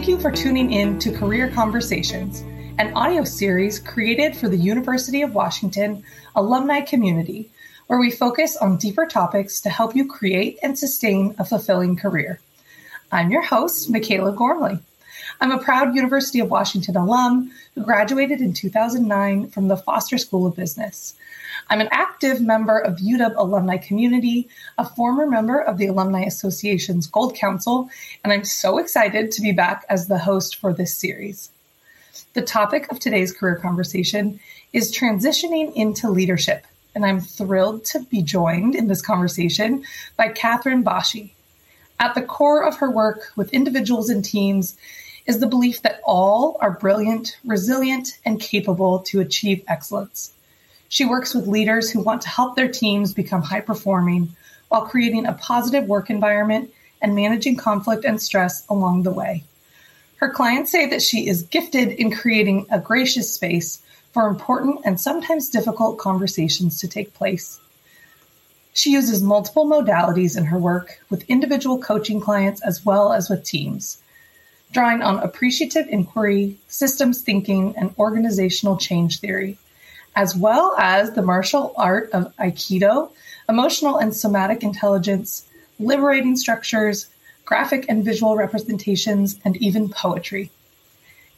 Thank you for tuning in to Career Conversations, an audio series created for the University of Washington alumni community, where we focus on deeper topics to help you create and sustain a fulfilling career. I'm your host, Michaela Gormley. I'm a proud University of Washington alum who graduated in 2009 from the Foster School of Business. I'm an active member of UW alumni community, a former member of the Alumni Association's Gold Council, and I'm so excited to be back as the host for this series. The topic of today's career conversation is transitioning into leadership, and I'm thrilled to be joined in this conversation by Catherine Bachy. At the core of her work with individuals and teams is the belief that all are brilliant, resilient, and capable to achieve excellence. She works with leaders who want to help their teams become high performing while creating a positive work environment and managing conflict and stress along the way. Her clients say that she is gifted in creating a gracious space for important and sometimes difficult conversations to take place. She uses multiple modalities in her work with individual coaching clients as well as with teams, drawing on appreciative inquiry, systems thinking, and organizational change theory as well as the martial art of Aikido, emotional and somatic intelligence, liberating structures, graphic and visual representations, and even poetry.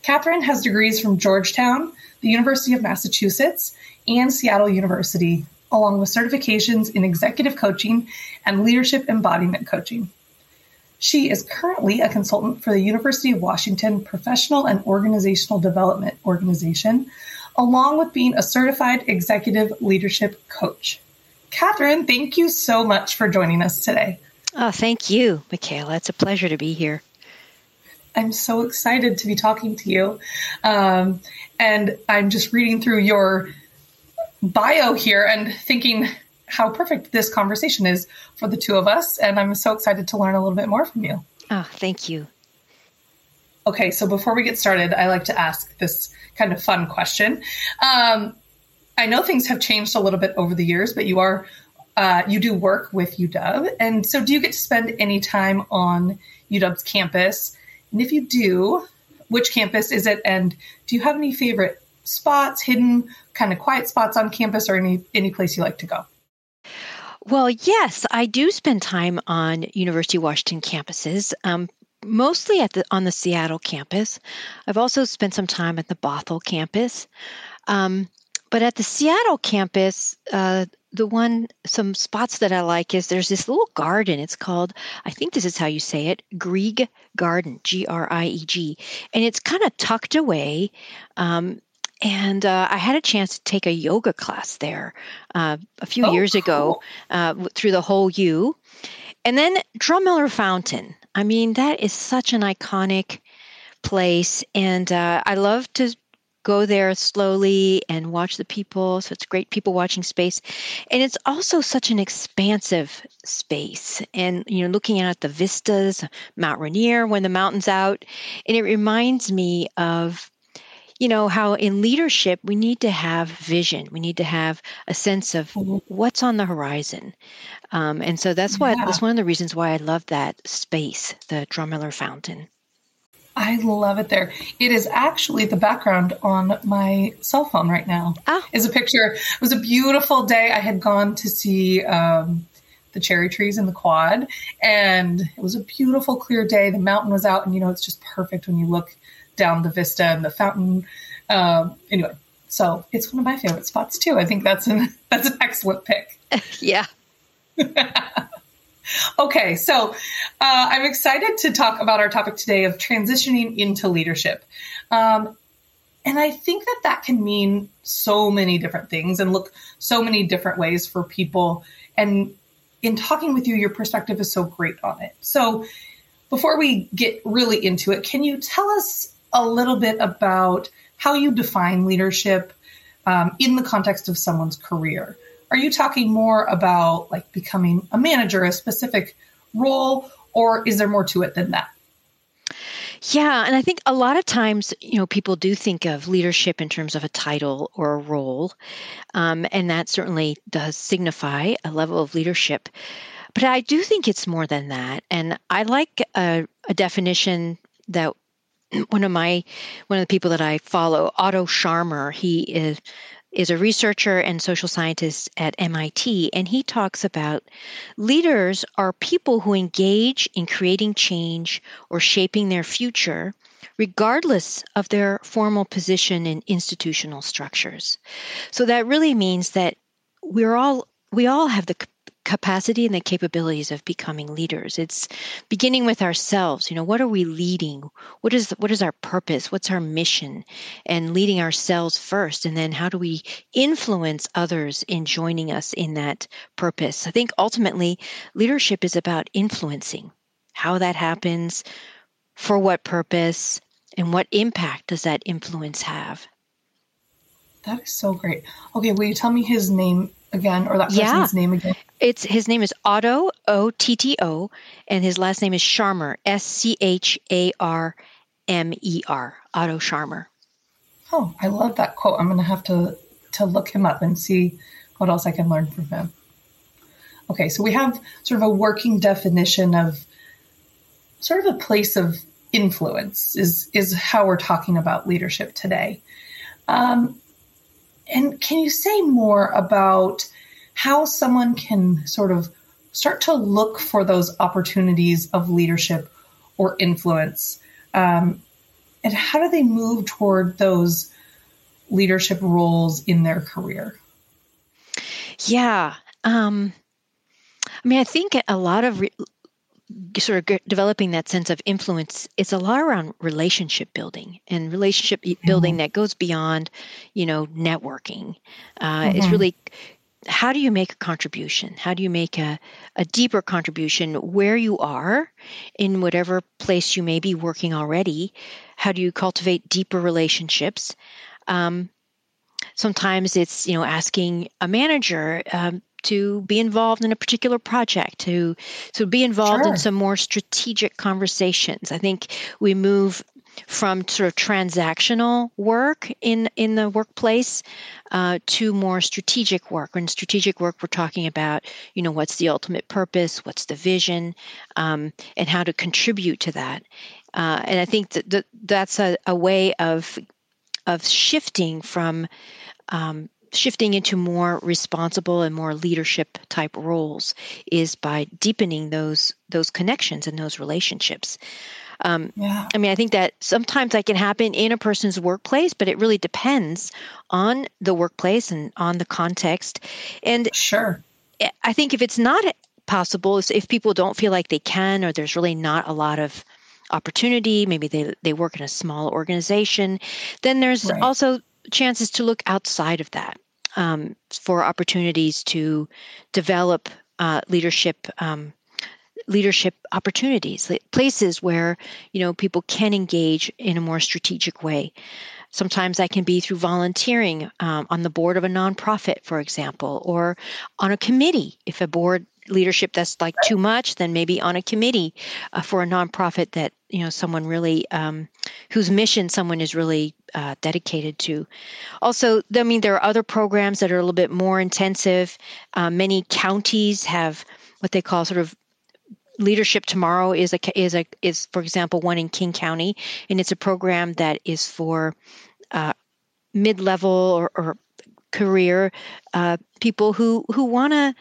Catherine has degrees from Georgetown, the University of Massachusetts, and Seattle University, along with certifications in executive coaching and leadership embodiment coaching. She is currently a consultant for the University of Washington Professional and Organizational Development Organization, along with being a certified executive leadership coach. Catherine, thank you so much for joining us today. Oh, thank you, Michaela. It's a pleasure to be here. I'm so excited to be talking to you. Um, and I'm just reading through your bio here and thinking how perfect this conversation is for the two of us. And I'm so excited to learn a little bit more from you. Oh, thank you. Okay, so before we get started, I like to ask this kind of fun question. Um, I know things have changed a little bit over the years, but you are uh, you do work with UW, and so do you get to spend any time on UW's campus? And if you do, which campus is it? And do you have any favorite spots, hidden kind of quiet spots on campus, or any any place you like to go? Well, yes, I do spend time on University of Washington campuses. Um, mostly at the on the Seattle campus. I've also spent some time at the Bothell campus. Um, but at the Seattle campus, uh, the one some spots that I like is there's this little garden. It's called I think this is how you say it, Grieg Garden, G R I E G, and it's kind of tucked away. Um, and uh, I had a chance to take a yoga class there uh, a few oh, years cool. ago uh, through the whole U. And then Drumheller Fountain. I mean, that is such an iconic place. And uh, I love to go there slowly and watch the people. So it's great people watching space. And it's also such an expansive space. And, you know, looking at the vistas, Mount Rainier when the mountain's out. And it reminds me of you know how in leadership we need to have vision we need to have a sense of mm-hmm. what's on the horizon um, and so that's why yeah. that's one of the reasons why i love that space the drumheller fountain I love it there. It is actually the background on my cell phone right now. Oh. Is a picture. It was a beautiful day. I had gone to see um, the cherry trees in the quad, and it was a beautiful, clear day. The mountain was out, and you know it's just perfect when you look down the vista and the fountain. Um, anyway, so it's one of my favorite spots too. I think that's an that's an excellent pick. yeah. okay, so uh, I'm excited to talk about our topic today of transitioning into leadership. Um, and I think that that can mean so many different things and look so many different ways for people. And in talking with you, your perspective is so great on it. So, before we get really into it, can you tell us a little bit about how you define leadership um, in the context of someone's career. Are you talking more about like becoming a manager, a specific role, or is there more to it than that? Yeah, and I think a lot of times, you know, people do think of leadership in terms of a title or a role, um, and that certainly does signify a level of leadership. But I do think it's more than that, and I like a, a definition that one of my one of the people that I follow, Otto Scharmer. He is is a researcher and social scientist at MIT, and he talks about leaders are people who engage in creating change or shaping their future, regardless of their formal position in institutional structures. So that really means that we're all we all have the capacity and the capabilities of becoming leaders. It's beginning with ourselves. You know what are we leading? What is what is our purpose? What's our mission? And leading ourselves first and then how do we influence others in joining us in that purpose? I think ultimately leadership is about influencing how that happens for what purpose and what impact does that influence have. That is so great. Okay will you tell me his name again or that person's yeah. name again it's his name is Otto O T T O, and his last name is Scharmer S C H A R M E R. Otto Scharmer. Oh, I love that quote. I'm going to have to to look him up and see what else I can learn from him. Okay, so we have sort of a working definition of sort of a place of influence is is how we're talking about leadership today. Um, and can you say more about how someone can sort of start to look for those opportunities of leadership or influence. Um, and how do they move toward those leadership roles in their career? Yeah. Um, I mean, I think a lot of re- sort of developing that sense of influence it's a lot around relationship building and relationship building mm-hmm. that goes beyond you know networking uh, mm-hmm. it's really how do you make a contribution? How do you make a, a deeper contribution where you are in whatever place you may be working already? How do you cultivate deeper relationships? Um, sometimes it's you know asking a manager um, to be involved in a particular project to to be involved sure. in some more strategic conversations i think we move from sort of transactional work in in the workplace uh, to more strategic work. In strategic work, we're talking about you know what's the ultimate purpose, what's the vision, um, and how to contribute to that. Uh, and I think that, that that's a, a, way of of shifting from um, shifting into more responsible and more leadership type roles is by deepening those those connections and those relationships. Um, yeah. I mean, I think that sometimes that can happen in a person's workplace, but it really depends on the workplace and on the context. And sure, I think if it's not possible, if people don't feel like they can, or there's really not a lot of opportunity, maybe they they work in a small organization, then there's right. also chances to look outside of that um, for opportunities to develop uh, leadership um, leadership opportunities, places where you know people can engage in a more strategic way. Sometimes that can be through volunteering um, on the board of a nonprofit, for example, or on a committee. If a board leadership that's like too much, then maybe on a committee uh, for a nonprofit that you know someone really um, whose mission someone is really uh, dedicated to. Also, I mean, there are other programs that are a little bit more intensive. Uh, many counties have what they call sort of leadership tomorrow is a is a is for example one in king county and it's a program that is for uh, mid-level or, or career uh, people who who want to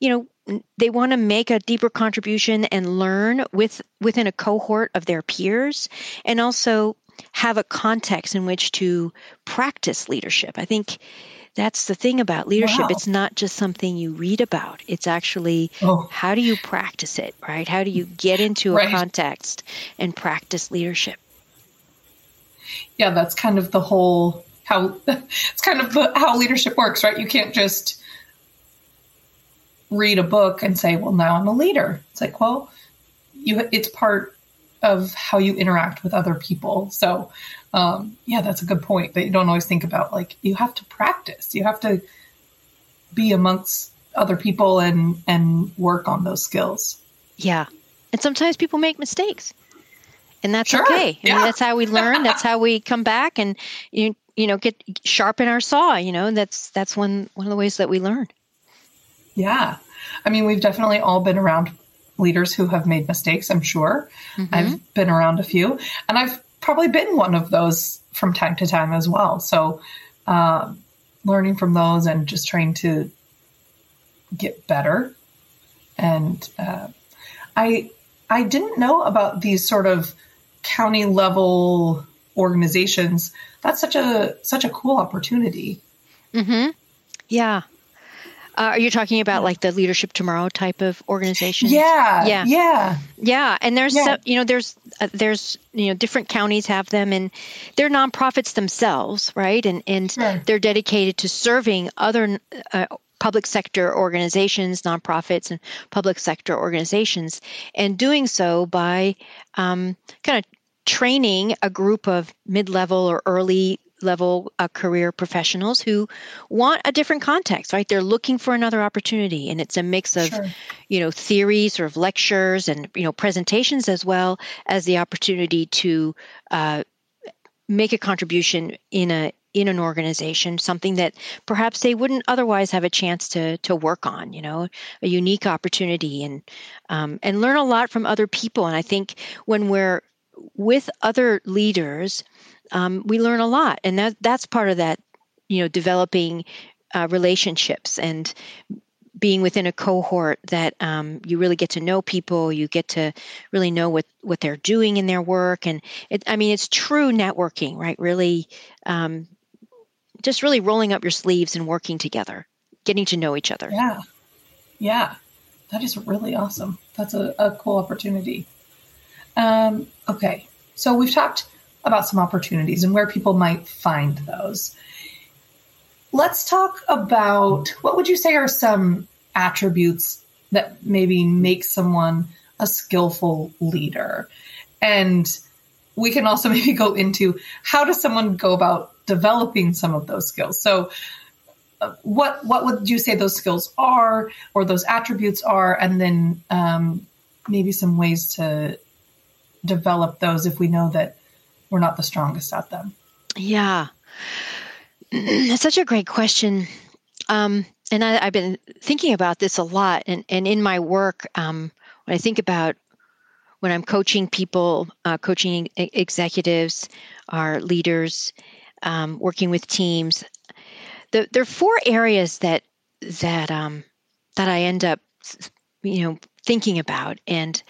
you know they want to make a deeper contribution and learn with within a cohort of their peers and also have a context in which to practice leadership i think that's the thing about leadership. Wow. It's not just something you read about. It's actually oh. how do you practice it, right? How do you get into right. a context and practice leadership? Yeah, that's kind of the whole how it's kind of the, how leadership works, right? You can't just read a book and say, "Well, now I'm a leader." It's like, well, you it's part of how you interact with other people. So, um, yeah, that's a good point that you don't always think about. Like, you have to practice, you have to be amongst other people and and work on those skills. Yeah, and sometimes people make mistakes, and that's sure. okay. I yeah. mean, that's how we learn. that's how we come back and you you know get sharpen our saw. You know, that's that's one one of the ways that we learn. Yeah, I mean, we've definitely all been around leaders who have made mistakes, I'm sure. Mm-hmm. I've been around a few. And I've probably been one of those from time to time as well. So, uh, learning from those and just trying to get better. And uh, I I didn't know about these sort of county level organizations. That's such a such a cool opportunity. Mm-hmm. Yeah. Uh, are you talking about like the Leadership Tomorrow type of organization? Yeah, yeah, yeah, yeah. And there's yeah. you know there's uh, there's you know different counties have them, and they're nonprofits themselves, right? And and sure. they're dedicated to serving other uh, public sector organizations, nonprofits, and public sector organizations, and doing so by um, kind of training a group of mid level or early level uh, career professionals who want a different context right they're looking for another opportunity and it's a mix of sure. you know theories or of lectures and you know presentations as well as the opportunity to uh, make a contribution in a in an organization something that perhaps they wouldn't otherwise have a chance to to work on you know a unique opportunity and um, and learn a lot from other people and i think when we're with other leaders um, we learn a lot, and that that's part of that. You know, developing uh, relationships and being within a cohort that um, you really get to know people you get to really know what what they're doing in their work and it, i mean it's true networking right? Really um, just really rolling up your sleeves and working together getting to know each other. Yeah. Yeah. That is really awesome. That's a, a cool opportunity. Um, okay. So we've talked about some opportunities and where people might find those. Let's talk about what would you say are some attributes that maybe make someone a skillful leader? And we can also maybe go into how does someone go about developing some of those skills. So, uh, what what would you say those skills are, or those attributes are, and then um, maybe some ways to develop those if we know that we're not the strongest at them? Yeah. That's such a great question. Um, and I, have been thinking about this a lot. And, and in my work, um, when I think about when I'm coaching people, uh, coaching executives, our leaders, um, working with teams, the, there are four areas that that um, that I end up, you know, thinking about. And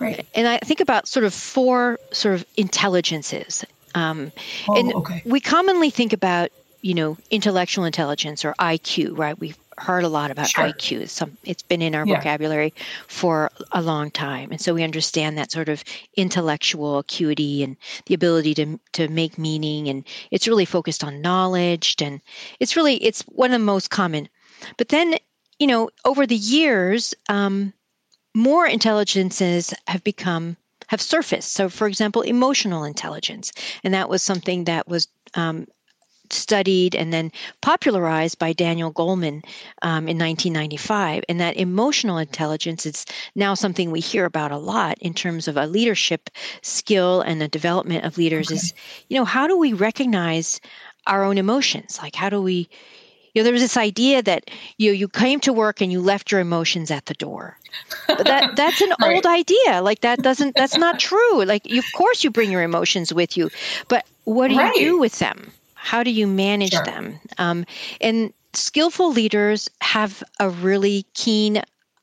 Great. And I think about sort of four sort of intelligences. Um, oh, and okay. we commonly think about, you know, intellectual intelligence or IQ, right? We've heard a lot about sure. IQ. It's, some, it's been in our yeah. vocabulary for a long time. And so we understand that sort of intellectual acuity and the ability to, to make meaning. And it's really focused on knowledge. And it's really, it's one of the most common. But then, you know, over the years, um, more intelligences have become have surfaced. So, for example, emotional intelligence, and that was something that was um, studied and then popularized by Daniel Goleman um, in 1995. And that emotional intelligence is now something we hear about a lot in terms of a leadership skill and the development of leaders. Okay. Is you know how do we recognize our own emotions? Like how do we you know there was this idea that you know, you came to work and you left your emotions at the door that that's an right. old idea like that doesn't that's not true like you, of course you bring your emotions with you but what do right. you do with them how do you manage sure. them um, and skillful leaders have a really keen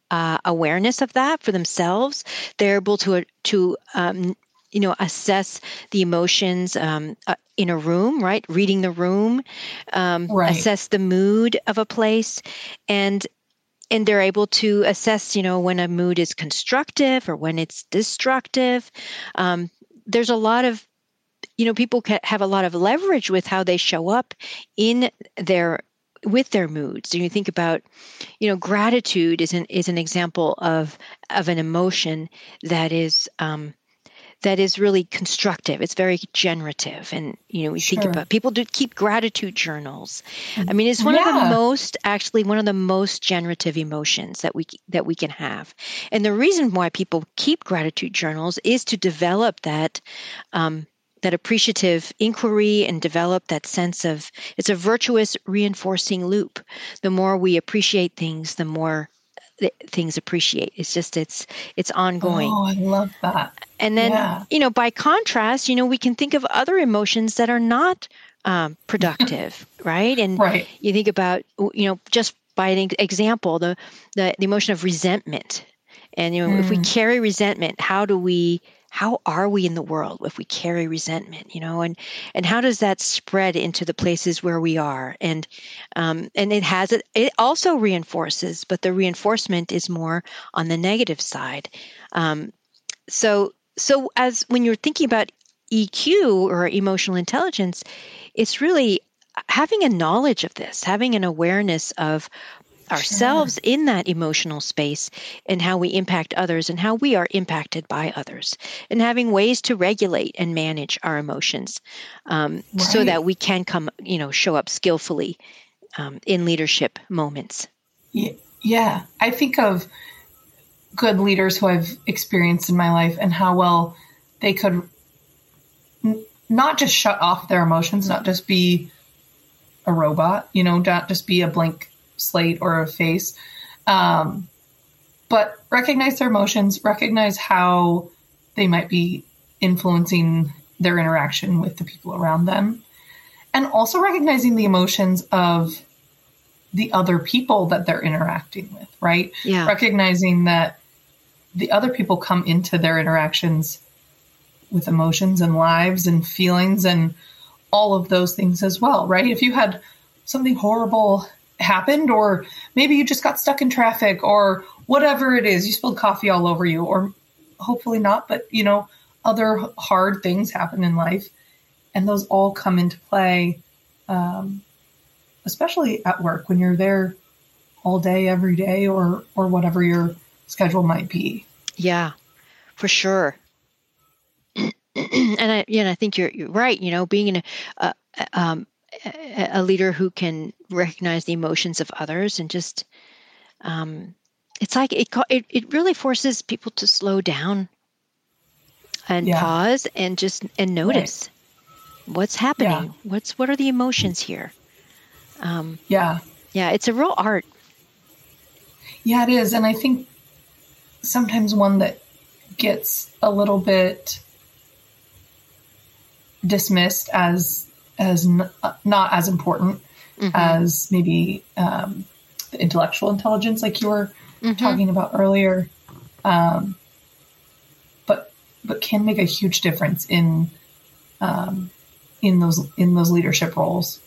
uh, awareness of that for themselves they're able to to um, you know assess the emotions um, uh, in a room right reading the room um, right. assess the mood of a place and and they're able to assess you know when a mood is constructive or when it's destructive um, there's a lot of you know people have a lot of leverage with how they show up in their with their moods. And you think about, you know, gratitude is an is an example of of an emotion that is um, that is really constructive. It's very generative. And, you know, we sure. think about people do keep gratitude journals. I mean, it's one yeah. of the most actually one of the most generative emotions that we that we can have. And the reason why people keep gratitude journals is to develop that um, that appreciative inquiry and develop that sense of it's a virtuous reinforcing loop. The more we appreciate things, the more things appreciate. It's just it's it's ongoing. Oh, I love that. And then yeah. you know, by contrast, you know, we can think of other emotions that are not um, productive, right? And right. you think about you know just by an example, the the, the emotion of resentment. And you know, mm. if we mm. carry resentment, how do we how are we in the world if we carry resentment you know and and how does that spread into the places where we are? And um, and it has it it also reinforces but the reinforcement is more on the negative side. Um, so so as when you're thinking about eq or emotional intelligence it's really having a knowledge of this having an awareness of ourselves sure. in that emotional space and how we impact others and how we are impacted by others and having ways to regulate and manage our emotions um, right. so that we can come you know show up skillfully um, in leadership moments yeah i think of good leaders who i've experienced in my life and how well they could n- not just shut off their emotions not just be a robot you know not just be a blank slate or a face. Um, but recognize their emotions, recognize how they might be influencing their interaction with the people around them, and also recognizing the emotions of the other people that they're interacting with, right? Yeah. Recognizing that the other people come into their interactions with emotions and lives and feelings and all of those things as well, right? If you had something horrible happened, or maybe you just got stuck in traffic, or whatever it is, you spilled coffee all over you, or hopefully not, but you know, other hard things happen in life, and those all come into play, um, especially at work when you're there all day, every day, or or whatever your schedule might be. Yeah, for sure. and I, you know, I think you're, you're right. You know, being in a, um, a leader who can recognize the emotions of others and just um, it's like it, it it really forces people to slow down and yeah. pause and just and notice right. what's happening yeah. what's what are the emotions here um, yeah yeah it's a real art yeah it is and i think sometimes one that gets a little bit dismissed as as n- not as important mm-hmm. as maybe um, the intellectual intelligence, like you were mm-hmm. talking about earlier. Um, but but can make a huge difference in um, in those in those leadership roles,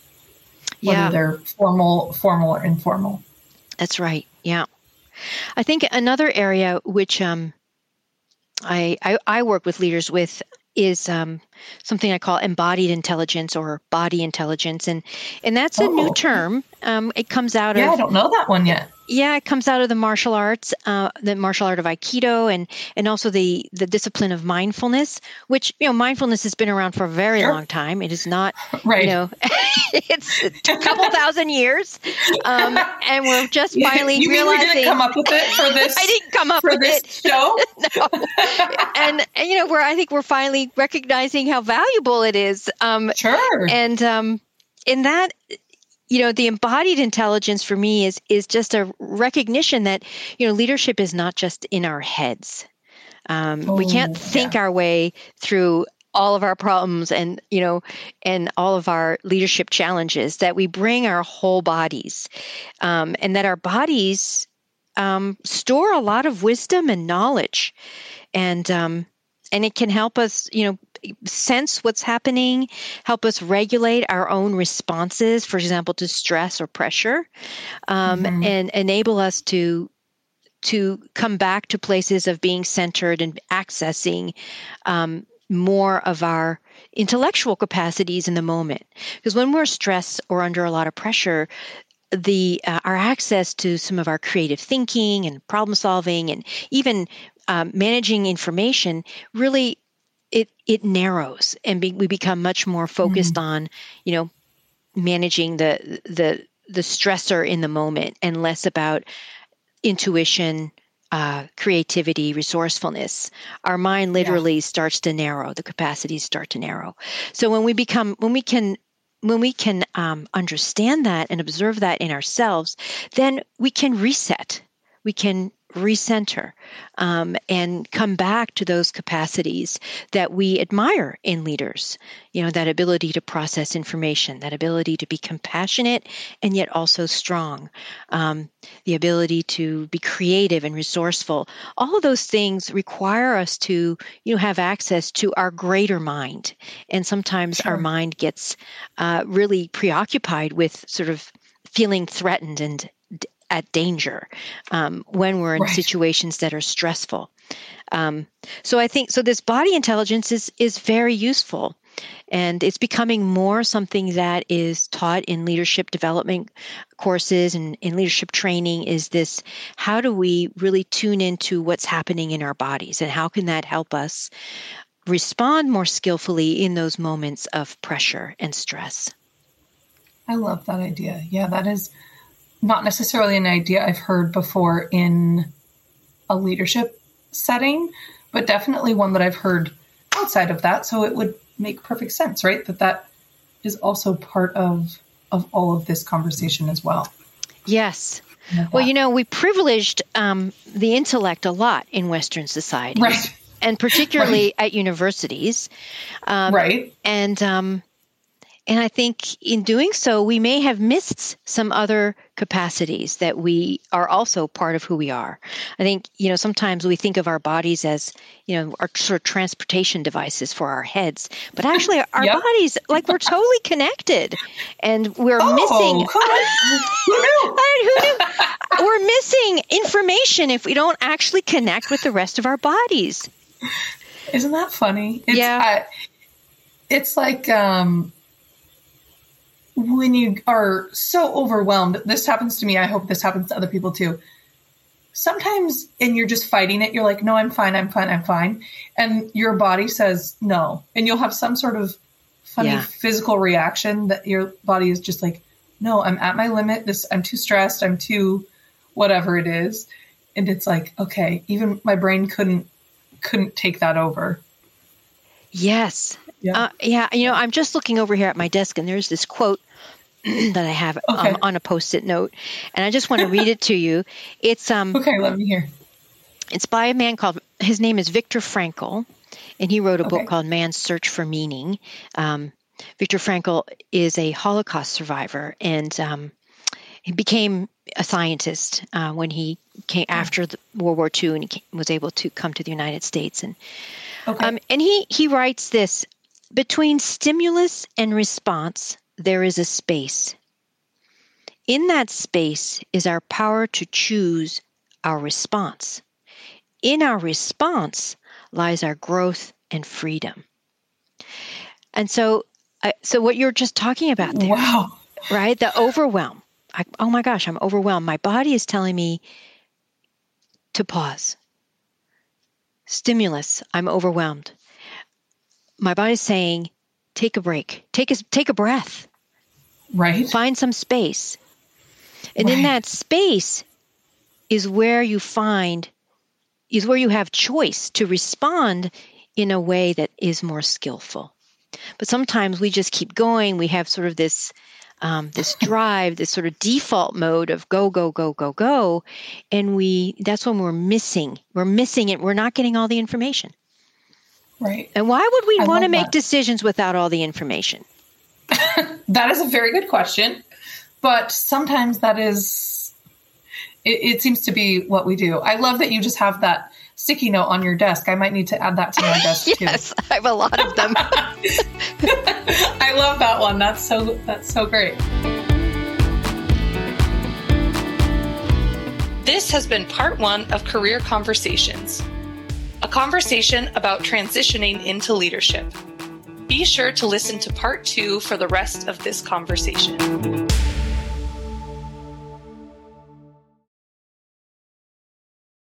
whether yeah. they're formal, formal or informal. That's right. Yeah, I think another area which um, I, I, I work with leaders with is um, something I call embodied intelligence or body intelligence, and and that's a new oh. term. Um, it comes out yeah, of I don't know that one yet yeah, it comes out of the martial arts, uh, the martial art of Aikido, and and also the the discipline of mindfulness, which you know mindfulness has been around for a very sure. long time. It is not, right. you know, it's a couple thousand years, um, and we're just finally you realizing. We didn't come up with it for this. I didn't come up for with this it. show. no, and, and you know where I think we're finally recognizing how valuable it is. Um, sure, and um, in that you know the embodied intelligence for me is is just a recognition that you know leadership is not just in our heads um, oh, we can't think yeah. our way through all of our problems and you know and all of our leadership challenges that we bring our whole bodies um, and that our bodies um, store a lot of wisdom and knowledge and um, and it can help us you know sense what's happening, help us regulate our own responses, for example, to stress or pressure, um, mm-hmm. and enable us to to come back to places of being centered and accessing um, more of our intellectual capacities in the moment. Because when we're stressed or under a lot of pressure, the uh, our access to some of our creative thinking and problem solving and even um, managing information really it it narrows and be, we become much more focused mm. on you know managing the the the stressor in the moment and less about intuition uh, creativity resourcefulness our mind literally yeah. starts to narrow the capacities start to narrow so when we become when we can when we can um, understand that and observe that in ourselves then we can reset we can recenter um, and come back to those capacities that we admire in leaders. You know that ability to process information that ability to be compassionate and yet also strong um, the ability to be creative and resourceful. All of those things require us to you know have access to our greater mind. And sometimes sure. our mind gets uh, really preoccupied with sort of feeling threatened and at danger um, when we're in right. situations that are stressful. Um, so I think so. This body intelligence is is very useful, and it's becoming more something that is taught in leadership development courses and in leadership training. Is this how do we really tune into what's happening in our bodies, and how can that help us respond more skillfully in those moments of pressure and stress? I love that idea. Yeah, that is not necessarily an idea I've heard before in a leadership setting, but definitely one that I've heard outside of that. So it would make perfect sense, right? That that is also part of of all of this conversation as well. Yes. Well, you know, we privileged um, the intellect a lot in Western society, right? And particularly right. at universities, um, right? And um, and I think in doing so, we may have missed some other capacities that we are also part of who we are. I think, you know, sometimes we think of our bodies as, you know, our sort of transportation devices for our heads, but actually our yep. bodies, like we're totally connected and we're oh, missing. who knew? who knew? we're missing information if we don't actually connect with the rest of our bodies. Isn't that funny? It's, yeah. Uh, it's like, um, when you are so overwhelmed, this happens to me. I hope this happens to other people too. Sometimes, and you're just fighting it, you're like, no, I'm fine, I'm fine, I'm fine. And your body says no. And you'll have some sort of funny yeah. physical reaction that your body is just like, no, I'm at my limit. This, I'm too stressed. I'm too whatever it is. And it's like, okay, even my brain couldn't, couldn't take that over. Yes. Yeah. Uh, yeah. You know, I'm just looking over here at my desk and there's this quote that I have um, okay. um, on a post-it note, and I just want to read it to you. It's um okay. Let me hear. It's by a man called his name is Viktor Frankl, and he wrote a okay. book called Man's Search for Meaning. Um, Viktor Frankl is a Holocaust survivor, and um, he became a scientist uh, when he came after the World War II, and he came, was able to come to the United States. And okay. um, and he he writes this between stimulus and response there is a space. In that space is our power to choose our response. In our response lies our growth and freedom. And so, uh, so what you're just talking about there, wow, right? The overwhelm. I, oh my gosh, I'm overwhelmed. My body is telling me to pause. Stimulus. I'm overwhelmed. My body's saying, take a break. Take a take a breath. Right. Find some space. And right. in that space is where you find, is where you have choice to respond in a way that is more skillful. But sometimes we just keep going. We have sort of this um, this drive, this sort of default mode of go, go, go, go, go, and we that's when we're missing. We're missing it. We're not getting all the information. Right. And why would we want to make that. decisions without all the information? that is a very good question. But sometimes that is, it, it, seems to be what we do. I love that you just have that sticky note on your desk. I might need to add that to my desk yes, too. Yes, I have a lot of them. I love that one. That's so that's so great. This has been part one of Career Conversations, a conversation about transitioning into leadership. Be sure to listen to part two for the rest of this conversation.